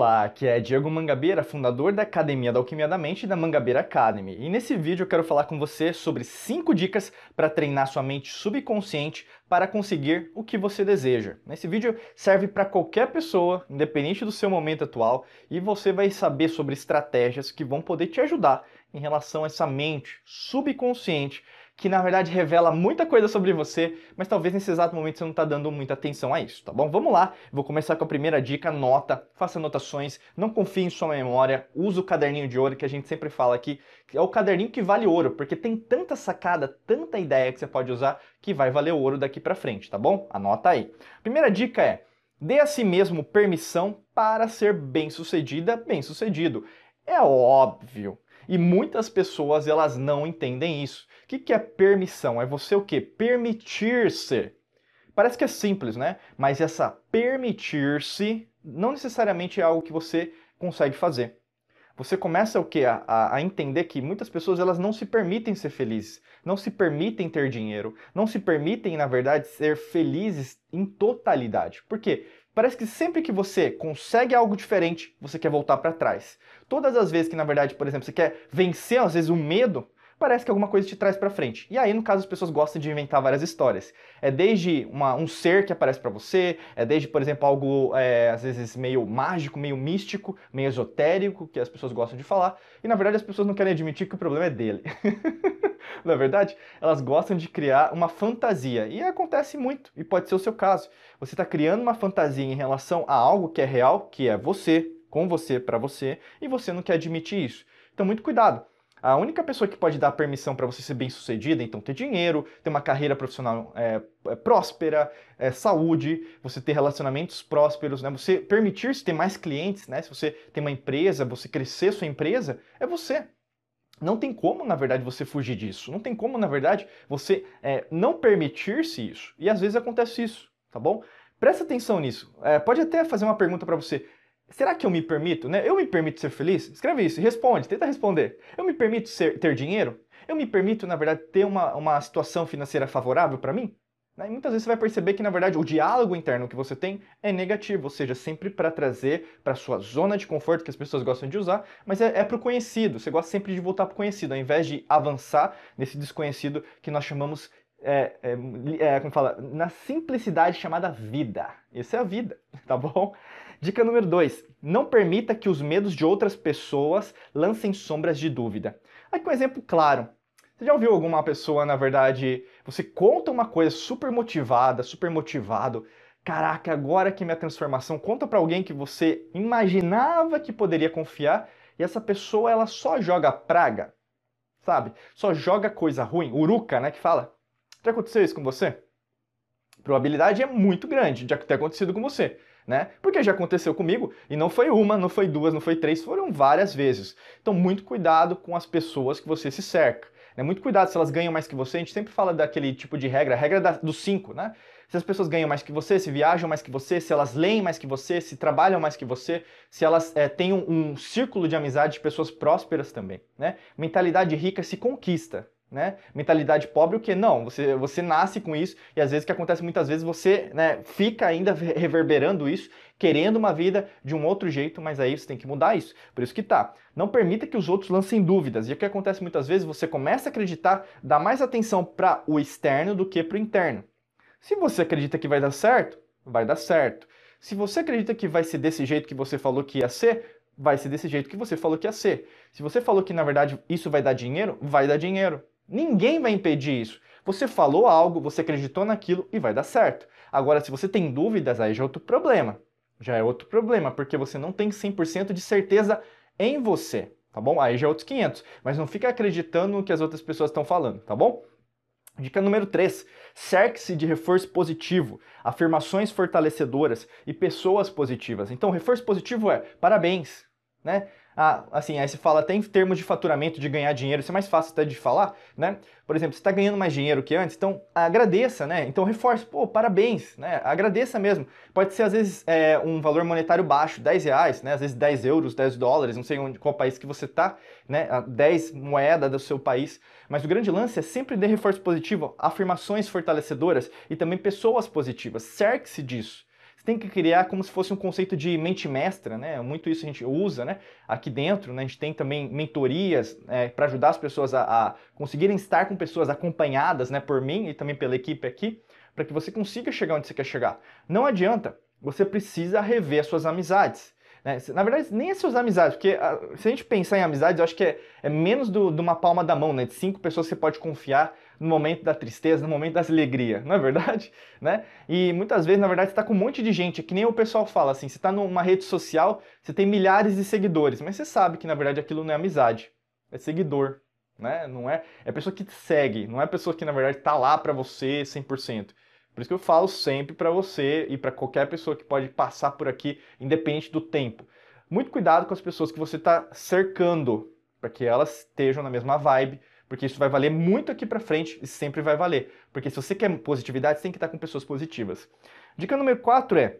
Olá, aqui é Diego Mangabeira, fundador da Academia da Alquimia da Mente e da Mangabeira Academy. E nesse vídeo eu quero falar com você sobre 5 dicas para treinar sua mente subconsciente para conseguir o que você deseja. Nesse vídeo serve para qualquer pessoa, independente do seu momento atual, e você vai saber sobre estratégias que vão poder te ajudar em relação a essa mente subconsciente que na verdade revela muita coisa sobre você, mas talvez nesse exato momento você não está dando muita atenção a isso, tá bom? Vamos lá, vou começar com a primeira dica, nota, faça anotações, não confie em sua memória, use o caderninho de ouro que a gente sempre fala aqui, é o caderninho que vale ouro, porque tem tanta sacada, tanta ideia que você pode usar que vai valer ouro daqui para frente, tá bom? Anota aí. Primeira dica é: dê a si mesmo permissão para ser bem-sucedida, bem-sucedido. É óbvio. E muitas pessoas elas não entendem isso. O que, que é permissão? É você o quê? Permitir-se. Parece que é simples, né? Mas essa permitir-se não necessariamente é algo que você consegue fazer. Você começa o quê? A, a, entender que muitas pessoas elas não se permitem ser felizes, não se permitem ter dinheiro, não se permitem, na verdade, ser felizes em totalidade. Por quê? Parece que sempre que você consegue algo diferente, você quer voltar para trás. Todas as vezes que, na verdade, por exemplo, você quer vencer, às vezes, o medo, parece que alguma coisa te traz para frente. E aí, no caso, as pessoas gostam de inventar várias histórias. É desde uma, um ser que aparece para você, é desde, por exemplo, algo é, às vezes meio mágico, meio místico, meio esotérico, que as pessoas gostam de falar. E na verdade, as pessoas não querem admitir que o problema é dele. na verdade, elas gostam de criar uma fantasia. E acontece muito, e pode ser o seu caso. Você está criando uma fantasia em relação a algo que é real, que é você, com você, para você, e você não quer admitir isso. Então, muito cuidado. A única pessoa que pode dar permissão para você ser bem sucedida, então ter dinheiro, ter uma carreira profissional é, é, próspera, é, saúde, você ter relacionamentos prósperos, né? você permitir-se ter mais clientes, né? se você tem uma empresa, você crescer sua empresa, é você. Não tem como, na verdade, você fugir disso. Não tem como, na verdade, você é, não permitir-se isso. E às vezes acontece isso, tá bom? Presta atenção nisso. É, pode até fazer uma pergunta para você. Será que eu me permito? Né? Eu me permito ser feliz? Escreve isso, responde, tenta responder. Eu me permito ser, ter dinheiro? Eu me permito, na verdade, ter uma, uma situação financeira favorável para mim? Né? E muitas vezes você vai perceber que, na verdade, o diálogo interno que você tem é negativo, ou seja, sempre para trazer para sua zona de conforto que as pessoas gostam de usar, mas é, é para o conhecido. Você gosta sempre de voltar para conhecido, ao invés de avançar nesse desconhecido que nós chamamos é, é, é, como fala, na simplicidade chamada vida. Isso é a vida, tá bom? Dica número 2. Não permita que os medos de outras pessoas lancem sombras de dúvida. Aqui um exemplo claro. Você já ouviu alguma pessoa, na verdade, você conta uma coisa super motivada, super motivado, caraca, agora que minha transformação, conta para alguém que você imaginava que poderia confiar e essa pessoa ela só joga praga, sabe? Só joga coisa ruim, uruca, né, que fala. Já aconteceu isso com você? A probabilidade é muito grande de ter acontecido com você. Né? Porque já aconteceu comigo e não foi uma, não foi duas, não foi três, foram várias vezes. Então, muito cuidado com as pessoas que você se cerca. Né? Muito cuidado se elas ganham mais que você. A gente sempre fala daquele tipo de regra, a regra dos cinco, né? Se as pessoas ganham mais que você, se viajam mais que você, se elas leem mais que você, se trabalham mais que você, se elas é, têm um, um círculo de amizade de pessoas prósperas também, né? Mentalidade rica se conquista, né? Mentalidade pobre, o que? Não, você, você nasce com isso e às vezes o que acontece muitas vezes você né, fica ainda reverberando isso, querendo uma vida de um outro jeito, mas aí você tem que mudar isso. Por isso que tá. Não permita que os outros lancem dúvidas. E o que acontece muitas vezes, você começa a acreditar, dá mais atenção para o externo do que para o interno. Se você acredita que vai dar certo, vai dar certo. Se você acredita que vai ser desse jeito que você falou que ia ser, vai ser desse jeito que você falou que ia ser. Se você falou que na verdade isso vai dar dinheiro, vai dar dinheiro. Ninguém vai impedir isso. Você falou algo, você acreditou naquilo e vai dar certo. Agora, se você tem dúvidas, aí já é outro problema. Já é outro problema, porque você não tem 100% de certeza em você, tá bom? Aí já é outros 500. Mas não fica acreditando no que as outras pessoas estão falando, tá bom? Dica número 3. Cerque-se de reforço positivo, afirmações fortalecedoras e pessoas positivas. Então, reforço positivo é parabéns, né? Ah, assim, aí você fala até em termos de faturamento, de ganhar dinheiro, isso é mais fácil até de falar, né? Por exemplo, você está ganhando mais dinheiro que antes, então agradeça, né? Então reforce, pô, parabéns, né? Agradeça mesmo. Pode ser, às vezes, é, um valor monetário baixo, 10 reais, né? Às vezes 10 euros, 10 dólares, não sei onde, qual país que você tá, né? 10 moeda do seu país. Mas o grande lance é sempre dar reforço positivo, afirmações fortalecedoras e também pessoas positivas. Cerque-se disso. Você tem que criar como se fosse um conceito de mente mestra, né? Muito isso a gente usa, né? Aqui dentro, né? A gente tem também mentorias é, para ajudar as pessoas a, a, conseguirem estar com pessoas acompanhadas, né? Por mim e também pela equipe aqui, para que você consiga chegar onde você quer chegar. Não adianta, você precisa rever as suas amizades. Né? Na verdade, nem as suas amizades, porque ah, se a gente pensar em amizades, eu acho que é, é menos do, de uma palma da mão, né? De cinco pessoas que você pode confiar no momento da tristeza, no momento da alegria, não é verdade? Né? E muitas vezes, na verdade, você está com um monte de gente, é que nem o pessoal fala assim, você está numa rede social, você tem milhares de seguidores, mas você sabe que, na verdade, aquilo não é amizade, é seguidor, né? Não é, é pessoa que te segue, não é pessoa que, na verdade, está lá para você 100%. Por isso que eu falo sempre para você e para qualquer pessoa que pode passar por aqui, independente do tempo. Muito cuidado com as pessoas que você está cercando, para que elas estejam na mesma vibe, porque isso vai valer muito aqui para frente e sempre vai valer. Porque se você quer positividade, você tem que estar com pessoas positivas. Dica número 4 é: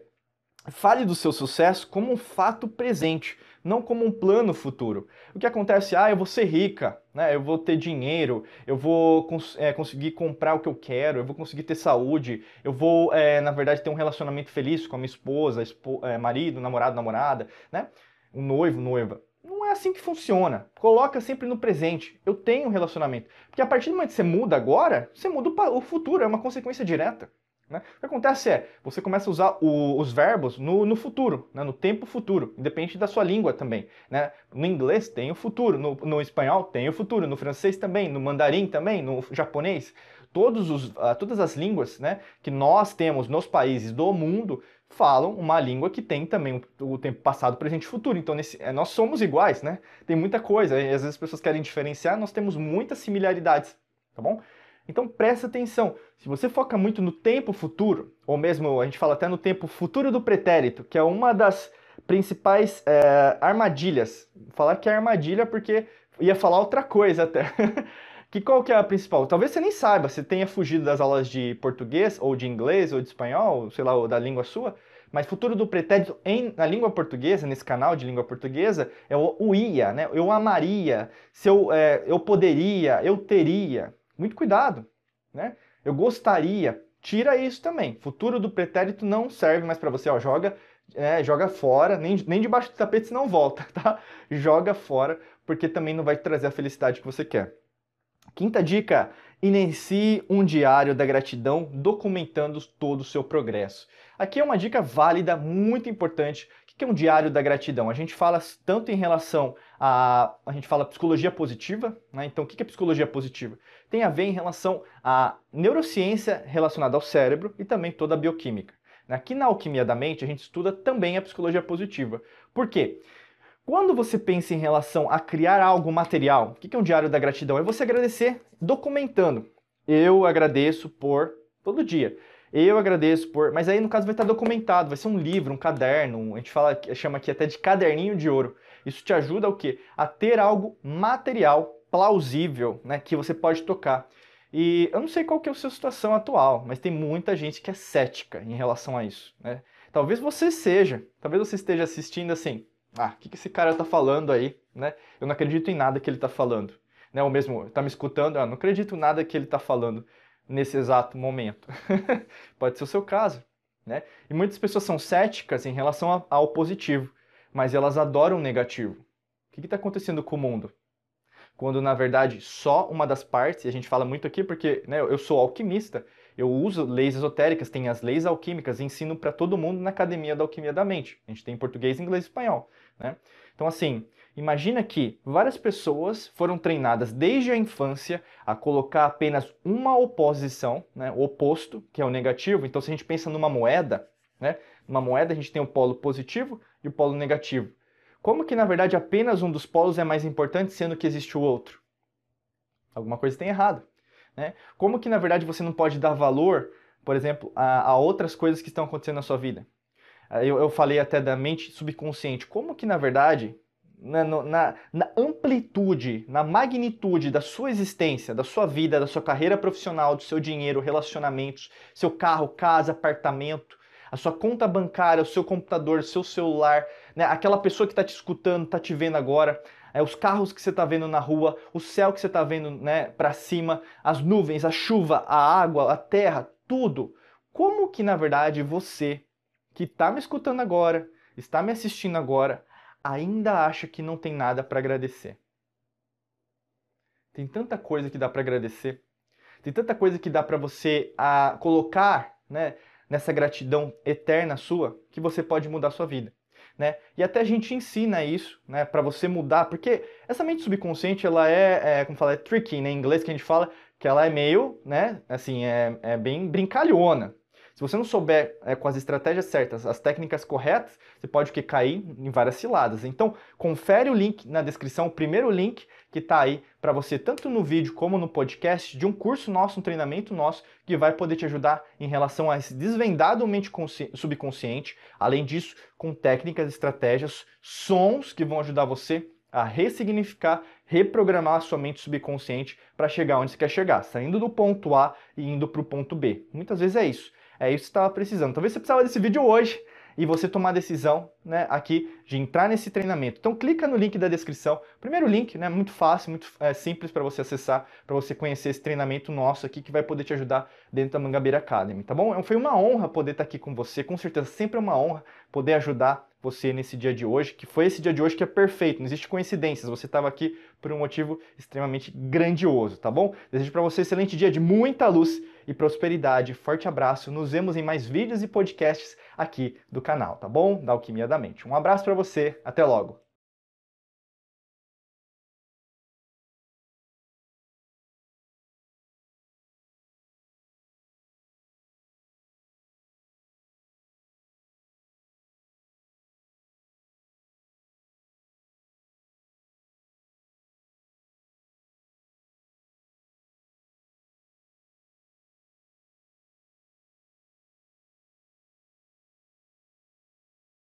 fale do seu sucesso como um fato presente, não como um plano futuro. O que acontece? Ah, eu vou ser rica, né? eu vou ter dinheiro, eu vou cons é, conseguir comprar o que eu quero, eu vou conseguir ter saúde, eu vou, é, na verdade, ter um relacionamento feliz com a minha esposa, espo é, marido, namorado, namorada, né? um noivo, noiva. Não é assim que funciona. Coloca sempre no presente. Eu tenho um relacionamento. Porque a partir do momento que você muda agora, você muda o futuro, é uma consequência direta. Né? O que acontece é, você começa a usar o, os verbos no, no futuro, né? no tempo futuro, independente da sua língua também. Né? No inglês tem o futuro, no, no espanhol tem o futuro, no francês também, no mandarim também, no japonês. Todos os, uh, todas as línguas né, que nós temos nos países do mundo falam uma língua que tem também o, tempo passado, presente e futuro. Então, nesse, é, nós somos iguais, né? Tem muita coisa. E às vezes as pessoas querem diferenciar, nós temos muitas similaridades, tá bom? Então presta atenção. Se você foca muito no tempo futuro, ou mesmo a gente fala até no tempo futuro do pretérito, que é uma das principais é, armadilhas. Falar que é armadilha porque ia falar outra coisa até. que qual que é a principal? Talvez você nem saiba, você tenha fugido das aulas de português, ou de inglês, ou de espanhol, sei lá, ou da língua sua, mas futuro do pretérito em, na língua portuguesa, nesse canal de língua portuguesa, é o, o ia, né? Eu amaria, se eu, é, eu poderia, eu teria. Muito cuidado, né? Eu gostaria, tira isso também. Futuro do pretérito não serve mais para você, ó, joga, é, joga fora, nem, nem debaixo do tapete se não volta, tá? Joga fora, porque também não vai trazer a felicidade que você quer. Quinta dica, inicie um diário da gratidão documentando todo o seu progresso. Aqui é uma dica válida, muito importante. O que é um diário da gratidão? A gente fala tanto em relação a, a gente fala psicologia positiva, né? Então, o que é psicologia positiva? Tem a ver em relação à neurociência relacionada ao cérebro e também toda a bioquímica. Aqui na Alquimia da Mente, a gente estuda também a psicologia positiva. Por quê? Quando você pensa em relação a criar algo material, o que é um diário da gratidão? É você agradecer documentando. Eu agradeço por todo dia. Eu agradeço por. Mas aí no caso vai estar documentado, vai ser um livro, um caderno, a gente fala, chama aqui até de caderninho de ouro. Isso te ajuda o quê? A ter algo material, plausível, né, que você pode tocar. E eu não sei qual que é a sua situação atual, mas tem muita gente que é cética em relação a isso, né? Talvez você seja, talvez você esteja assistindo assim, ah, o que, que esse cara tá falando aí, né? Eu não acredito em nada que ele tá falando, né? Ou mesmo, tá me escutando, ah, não acredito em nada que ele tá falando nesse exato momento. Pode ser o seu caso, né? E muitas pessoas são céticas em relação ao positivo mas elas adoram o negativo. O que está acontecendo com o mundo? Quando, na verdade, só uma das partes, e a gente fala muito aqui porque né, eu sou alquimista, eu uso leis esotéricas, tem as leis alquímicas, ensino para todo mundo na Academia da Alquimia da Mente. A gente tem português, inglês e espanhol. Né? Então, assim, imagina que várias pessoas foram treinadas desde a infância a colocar apenas uma oposição, né, o oposto, que é o negativo. Então, se a gente pensa numa moeda, né, numa moeda a gente tem o polo positivo e o polo negativo. Como que, na verdade, apenas um dos polos é mais importante, sendo que existe o outro? Alguma coisa tem errado. Né? Como que, na verdade, você não pode dar valor, por exemplo, a, a outras coisas que estão acontecendo na sua vida? Eu, eu, falei até da mente subconsciente. Como que, na verdade, na, na, na, amplitude, na magnitude da sua existência, da sua vida, da sua carreira profissional, do seu dinheiro, relacionamentos, seu carro, casa, apartamento, a sua conta bancária, o seu computador, o seu celular, né? aquela pessoa que está te escutando, está te vendo agora, é, os carros que você está vendo na rua, o céu que você está vendo né, para cima, as nuvens, a chuva, a água, a terra, tudo. Como que na verdade você que está me escutando agora, está me assistindo agora, ainda acha que não tem nada para agradecer? Tem tanta coisa que dá para agradecer. Tem tanta coisa que dá para você a, colocar né, nessa gratidão eterna sua que você pode mudar sua vida. Né? E até a gente ensina isso, né, para você mudar, porque essa mente subconsciente, ela é, é como fala, é tricky, né, em inglês que a gente fala que ela é meio, né, assim, é, é bem brincalhona. Se você não souber é, com as estratégias certas, as técnicas corretas, você pode que cair em várias ciladas. Então, confere o link na descrição, o primeiro link que está aí para você, tanto no vídeo como no podcast, de um curso nosso, um treinamento nosso, que vai poder te ajudar em relação a esse desvendar do mente subconsciente. Além disso, com técnicas, estratégias, sons que vão ajudar você a ressignificar, reprogramar a sua mente subconsciente para chegar onde você quer chegar, saindo do ponto A e indo para o ponto B. Muitas vezes é isso. É isso que você estava precisando. Talvez você precisava desse vídeo hoje e você tomar a decisão né, aqui de entrar nesse treinamento. Então clica no link da descrição. Primeiro link, né, muito fácil, muito é, simples para você acessar, para você conhecer esse treinamento nosso aqui que vai poder te ajudar dentro da Mangabeira Academy, tá bom? Foi uma honra poder estar aqui com você, com certeza sempre é uma honra poder ajudar você nesse dia de hoje, que foi esse dia de hoje que é perfeito, não existe coincidências, você estava aqui por um motivo extremamente grandioso, tá bom? Desejo para você um excelente dia de muita luz e prosperidade. Forte abraço, nos vemos em mais vídeos e podcasts aqui do canal, tá bom? Da Alquimia da Mente. Um abraço para você, até logo.